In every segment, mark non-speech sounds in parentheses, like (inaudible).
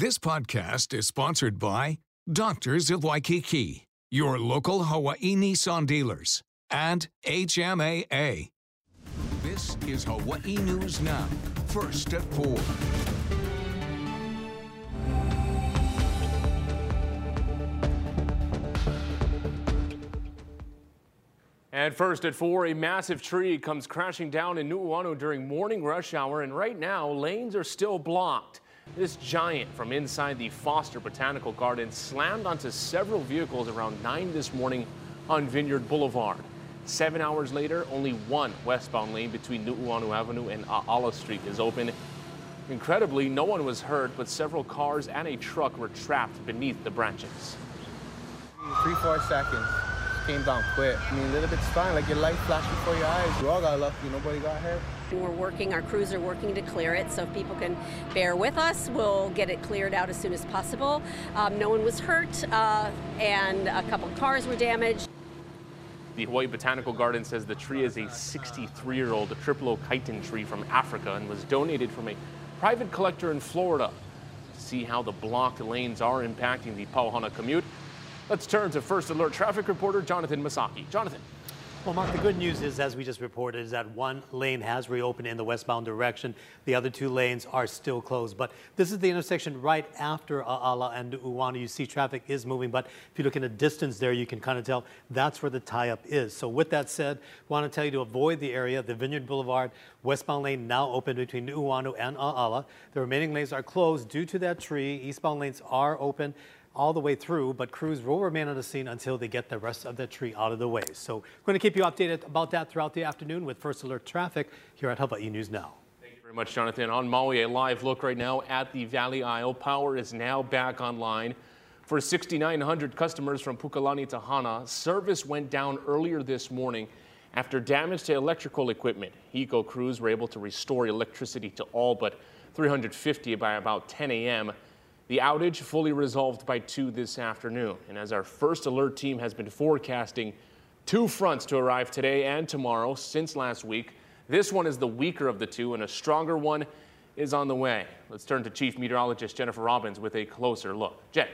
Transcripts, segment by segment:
This podcast is sponsored by Doctors of Waikiki, your local Hawaii Nissan dealers, and HMAA. This is Hawaii News Now, first at 4. And first at 4, a massive tree comes crashing down in Nu'uanu during morning rush hour, and right now, lanes are still blocked. This giant from inside the Foster Botanical Garden slammed onto several vehicles around 9 this morning on Vineyard Boulevard. Seven hours later, only one westbound lane between Nu'uanu Avenue and A'ala Street is open. Incredibly, no one was hurt, but several cars and a truck were trapped beneath the branches. Three, four seconds. Came down quick. I mean, a little bit's fine, like your light flashed before your eyes. We all got lucky, nobody got hurt. We're working, our crews are working to clear it, so if people can bear with us, we'll get it cleared out as soon as possible. Um, no one was hurt, uh, and a couple cars were damaged. The Hawaii Botanical Garden says the tree is a 63 year old Triplo chitin tree from Africa and was donated from a private collector in Florida. To see how the blocked lanes are impacting the Pauhana commute, let's turn to First Alert traffic reporter Jonathan Masaki. Jonathan. Well, Mark, the good news is, as we just reported, is that one lane has reopened in the westbound direction. The other two lanes are still closed. But this is the intersection right after A'ala and Uwana. You see traffic is moving, but if you look in the distance there, you can kind of tell that's where the tie-up is. So with that said, want to tell you to avoid the area. The Vineyard Boulevard westbound lane now open between Nu'uanu and A'ala. The remaining lanes are closed due to that tree. Eastbound lanes are open all the way through, but crews will remain on the scene until they get the rest of the tree out of the way. So we're going to keep you updated about that throughout the afternoon with First Alert Traffic here at Hawaii News Now. Thank you very much, Jonathan. On Maui, a live look right now at the Valley Isle. Power is now back online. For 6,900 customers from Pukalani to Hana, service went down earlier this morning after damage to electrical equipment. HECO crews were able to restore electricity to all but 350 by about 10 a.m. The outage fully resolved by 2 this afternoon. And as our first alert team has been forecasting two fronts to arrive today and tomorrow since last week, this one is the weaker of the two, and a stronger one is on the way. Let's turn to Chief Meteorologist Jennifer Robbins with a closer look. Jen.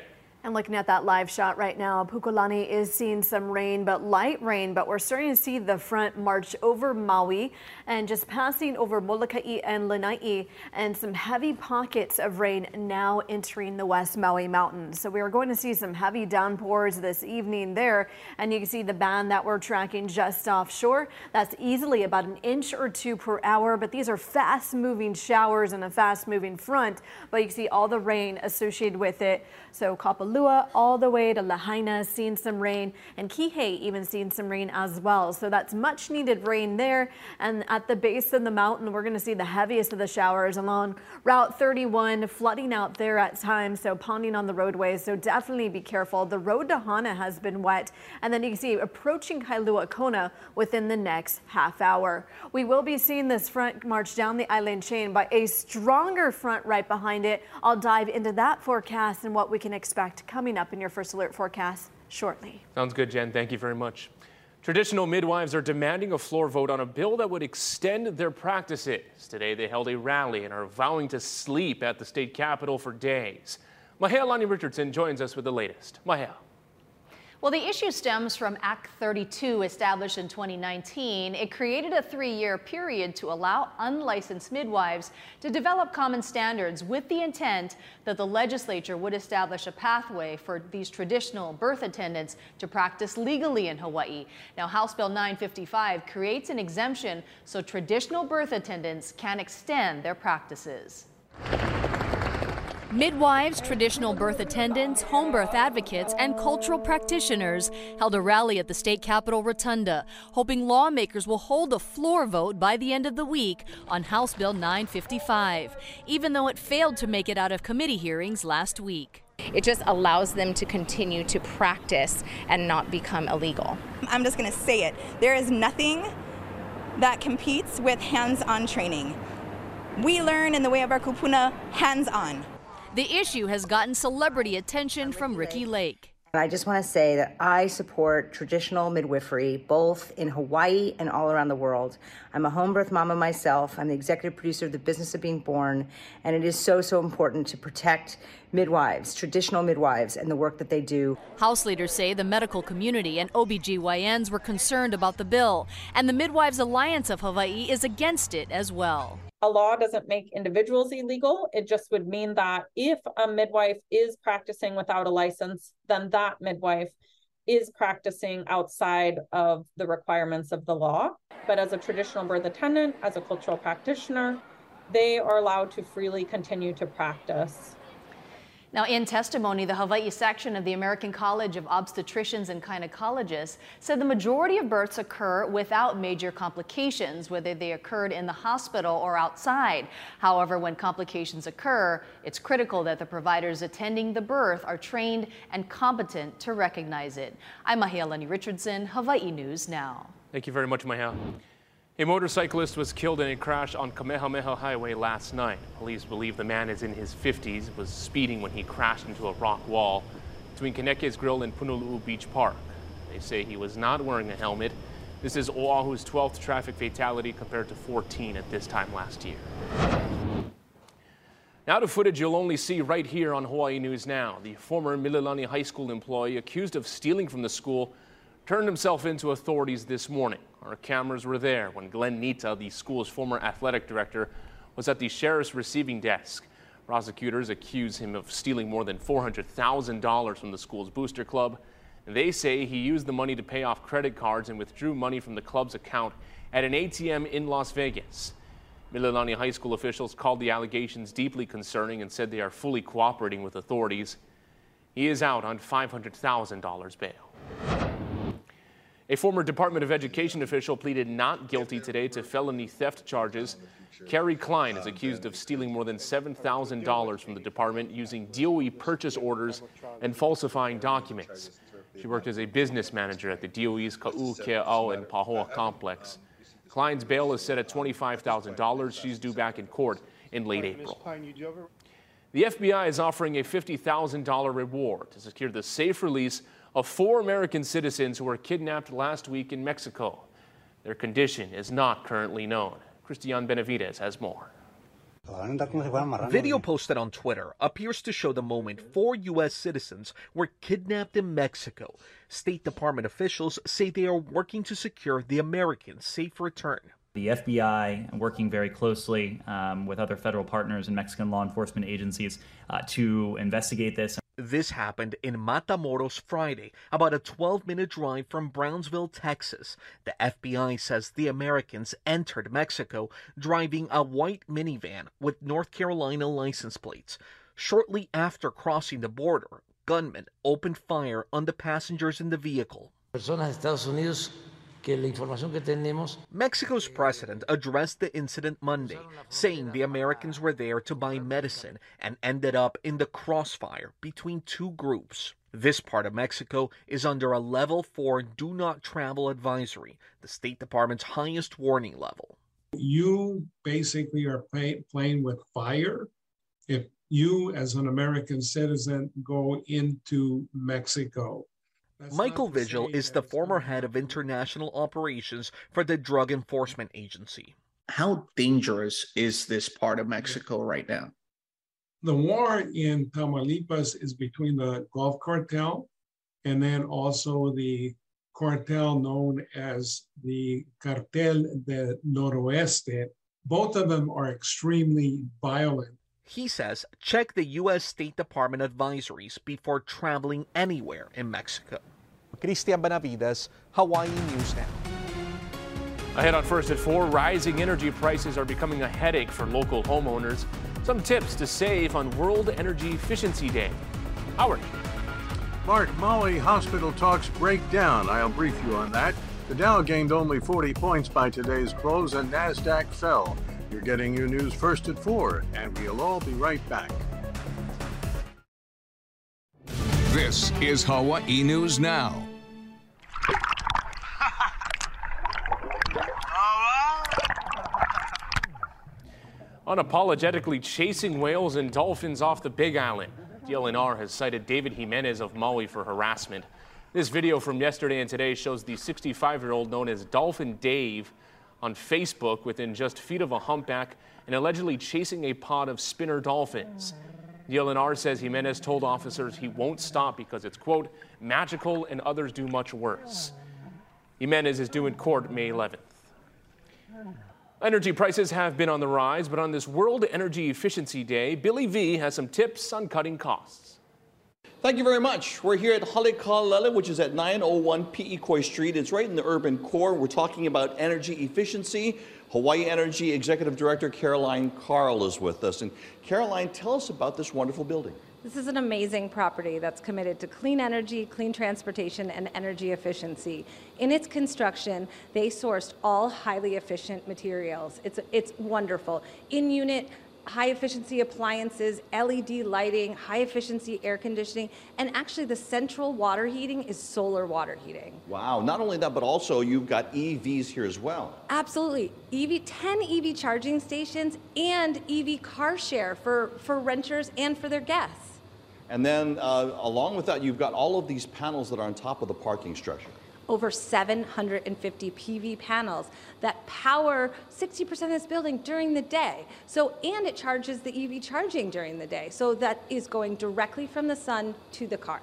And looking at that live shot right now, Pukalani is seeing some rain, but light rain, but we're starting to see the front march over Maui and just passing over Molokai and Lanai and some heavy pockets of rain now entering the West Maui Mountains. So we are going to see some heavy downpours this evening there. And you can see the band that we're tracking just offshore. That's easily about an inch or two per hour, but these are fast moving showers and a fast moving front. But you can see all the rain associated with it. So Kapalua all the way to Lahaina seeing some rain and Kihei even seeing some rain as well. So that's much needed rain there. And at the base of the mountain, we're going to see the heaviest of the showers along Route 31 flooding out there at times. So ponding on the roadways. So definitely be careful. The road to Hana has been wet. And then you can see approaching Kailua Kona within the next half hour. We will be seeing this front march down the island chain by a stronger front right behind it. I'll dive into that forecast and what we can expect coming up in your first alert forecast shortly. Sounds good, Jen. Thank you very much. Traditional midwives are demanding a floor vote on a bill that would extend their practices. Today, they held a rally and are vowing to sleep at the state capitol for days. Mahealani Richardson joins us with the latest. Mahea. Well, the issue stems from Act 32 established in 2019. It created a three-year period to allow unlicensed midwives to develop common standards with the intent that the legislature would establish a pathway for these traditional birth attendants to practice legally in Hawaii. Now, House Bill 955 creates an exemption so traditional birth attendants can extend their practices. Midwives, traditional birth attendants, home birth advocates, and cultural practitioners held a rally at the state capitol rotunda, hoping lawmakers will hold a floor vote by the end of the week on House Bill 955, even though it failed to make it out of committee hearings last week. It just allows them to continue to practice and not become illegal. I'm just going to say it. There is nothing that competes with hands on training. We learn in the way of our kupuna hands on. The issue has gotten celebrity attention from Ricki Lake. I just want to say that I support traditional midwifery both in Hawaii and all around the world. I'm a home birth mama myself. I'm the executive producer of The Business of Being Born, and it is so, so important to protect midwives, traditional midwives, and the work that they do. House leaders say the medical community and OBGYNs were concerned about the bill, and the Midwives Alliance of Hawaii is against it as well. A law doesn't make individuals illegal. It just would mean that if a midwife is practicing without a license, then that midwife is practicing outside of the requirements of the law. But as a traditional birth attendant, as a cultural practitioner, they are allowed to freely continue to practice. Now, in testimony, the Hawaii section of the American College of Obstetricians and Gynecologists said the majority of births occur without major complications, whether they occurred in the hospital or outside. However, when complications occur, it's critical that the providers attending the birth are trained and competent to recognize it. I'm Mahealani Richardson, Hawaii News Now. Thank you very much, Mahia. A motorcyclist was killed in a crash on Kamehameha Highway last night. Police believe the man is in his 50s, was speeding when he crashed into a rock wall between Kaneke's Grill and Punalu'u Beach Park. They say he was not wearing a helmet. This is Oahu's 12th traffic fatality compared to 14 at this time last year. Now to footage you'll only see right here on Hawaii News Now. The former Mililani High School employee accused of stealing from the school turned himself into authorities this morning. Our cameras were there when Glenn Nitta, the school's former athletic director, was at the sheriff's receiving desk. Prosecutors accuse him of stealing more than $400,000 from the school's booster club. They say he used the money to pay off credit cards and withdrew money from the club's account at an ATM in Las Vegas. Mililani High School officials called the allegations deeply concerning and said they are fully cooperating with authorities. He is out on $500,000 bail. A former Department of Education official pleaded not guilty today to felony theft charges. Carrie Klein is accused of stealing more than $7,000 from the department using DOE purchase orders and falsifying documents. She worked as a business manager at the DOE's Ka'u and Pahoa complex. Klein's bail is set at $25,000. She's due back in court in late April. The FBI is offering a $50,000 reward to secure the safe release of four American citizens who were kidnapped last week in Mexico. Their condition is not currently known. Christian Benavides has more. Video posted on Twitter appears to show the moment four U.S. citizens were kidnapped in Mexico. State Department officials say they are working to secure the Americans' safe return. The FBI is working very closely um, with other federal partners and Mexican law enforcement agencies uh, to investigate this. This happened in Matamoros Friday, about a 12 minute drive from Brownsville, Texas. The FBI says the Americans entered Mexico driving a white minivan with North Carolina license plates. Shortly after crossing the border, gunmen opened fire on the passengers in the vehicle. Personas de Estados Unidos que la información que tenemos. Mexico's president addressed the incident Monday, saying the Americans were there to buy medicine and ended up in the crossfire between two groups. This part of Mexico is under a level 4 do not travel advisory, the State Department's highest warning level. You basically are pay, playing with fire if you, as an American citizen, go into Mexico. Michael Vigil is the former head of international operations for the Drug Enforcement Agency. How dangerous is this part of Mexico right now? The war in Tamaulipas is between the Gulf Cartel and then also the cartel known as the Cartel del Noroeste. Both of them are extremely violent. He says check the U.S. State Department advisories before traveling anywhere in Mexico. Christian Benavides, Hawaii News Now. Ahead on First at 4, rising energy prices are becoming a headache for local homeowners. Some tips to save on World Energy Efficiency Day. Howard. Mark, Maui hospital talks break down. I'll brief you on that. The Dow gained only 40 points by today's close and NASDAQ fell. You're getting your news first at 4, and we'll all be right back. This is Hawaii News Now. (laughs) Unapologetically chasing whales and dolphins off the Big Island. DLNR has cited David Jimenez of Maui for harassment. This video from yesterday and today shows the 65 year old known as Dolphin Dave on Facebook within just feet of a humpback and allegedly chasing a pod of spinner dolphins. DLNR says Jimenez told officers he won't stop because it's, quote, magical and others do much worse. Jimenez is due in court May 11th. Energy prices have been on the rise, but on this World Energy Efficiency Day, Billy V has some tips on cutting costs. Thank you very much. We're here at Hale Kalele, which is at 901 Pi'ikoi Street. It's right in the urban core. We're talking about energy efficiency. Hawaii Energy Executive Director Caroline Carl is with us. And Caroline, tell us about this wonderful building. This is an amazing property that's committed to clean energy, clean transportation, and energy efficiency. In its construction, they sourced all highly efficient materials. It's, it's wonderful. In unit, high efficiency appliances, LED lighting, high efficiency air conditioning, and actually the central water heating is solar water heating. Wow, not only that, but also you've got EVs here as well. Absolutely. EV 10 EV charging stations and EV car share for, for renters and for their guests. And then uh, along with that, you've got all of these panels that are on top of the parking structure. Over 750 PV panels that power 60% of this building during the day. So, and it charges the EV charging during the day. So that is going directly from the sun to the car.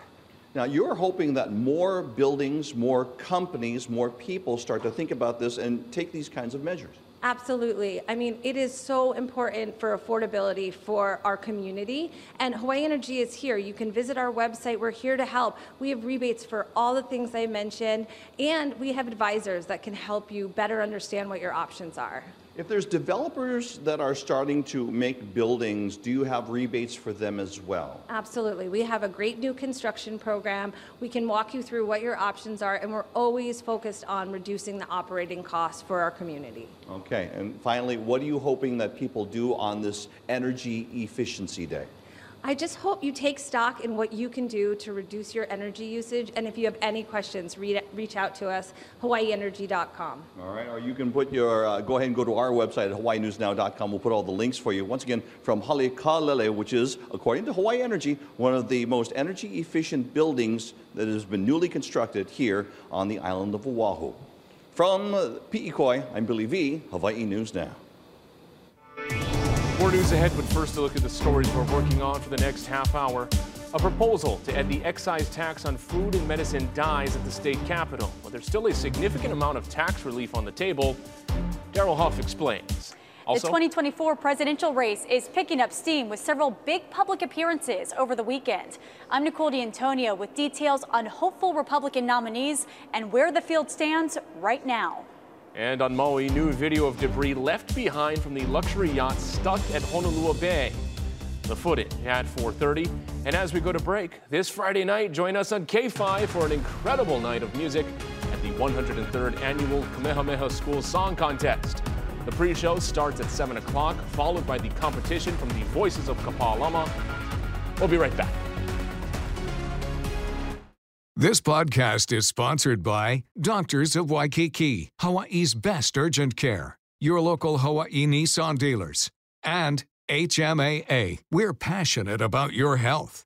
Now, you're hoping that more buildings, more companies, more people start to think about this and take these kinds of measures. Absolutely. I mean, it is so important for affordability for our community. And Hawaii Energy is here. You can visit our website. We're here to help. We have rebates for all the things I mentioned, and we have advisors that can help you better understand what your options are. If there's developers that are starting to make buildings, do you have rebates for them as well? Absolutely. We have a great new construction program. We can walk you through what your options are, and we're always focused on reducing the operating costs for our community. Okay, and finally, what are you hoping that people do on this Energy Efficiency Day? I just hope you take stock in what you can do to reduce your energy usage. And if you have any questions, read, reach out to us, hawaiienergy.com. All right, or you can put your, uh, go ahead and go to our website at hawaiinewsnow.com. We'll put all the links for you. Once again, from Hale Halekalele, which is, according to Hawaii Energy, one of the most energy efficient buildings that has been newly constructed here on the island of Oahu. From Pi'ikoi, I'm Billy V, Hawaii News Now. More news ahead, but first a look at the stories we're working on for the next half hour. A proposal to add the excise tax on food and medicine dies at the state capitol. But there's still a significant amount of tax relief on the table. Daryl Huff explains. Also, the 2024 presidential race is picking up steam with several big public appearances over the weekend. I'm Nicole D'Antonio with details on hopeful Republican nominees and where the field stands right now. And on Maui, new video of debris left behind from the luxury yacht stuck at Honolua Bay. The footage at 4.30. And as we go to break, this Friday night, join us on K5 for an incredible night of music at the 103rd Annual Kamehameha School Song Contest. The pre-show starts at 7 o'clock, followed by the competition from the Voices of Kapalama. We'll be right back. This podcast is sponsored by Doctors of Waikiki, Hawaii's best urgent care, your local Hawaii Nissan dealers, and HMAA. We're passionate about your health.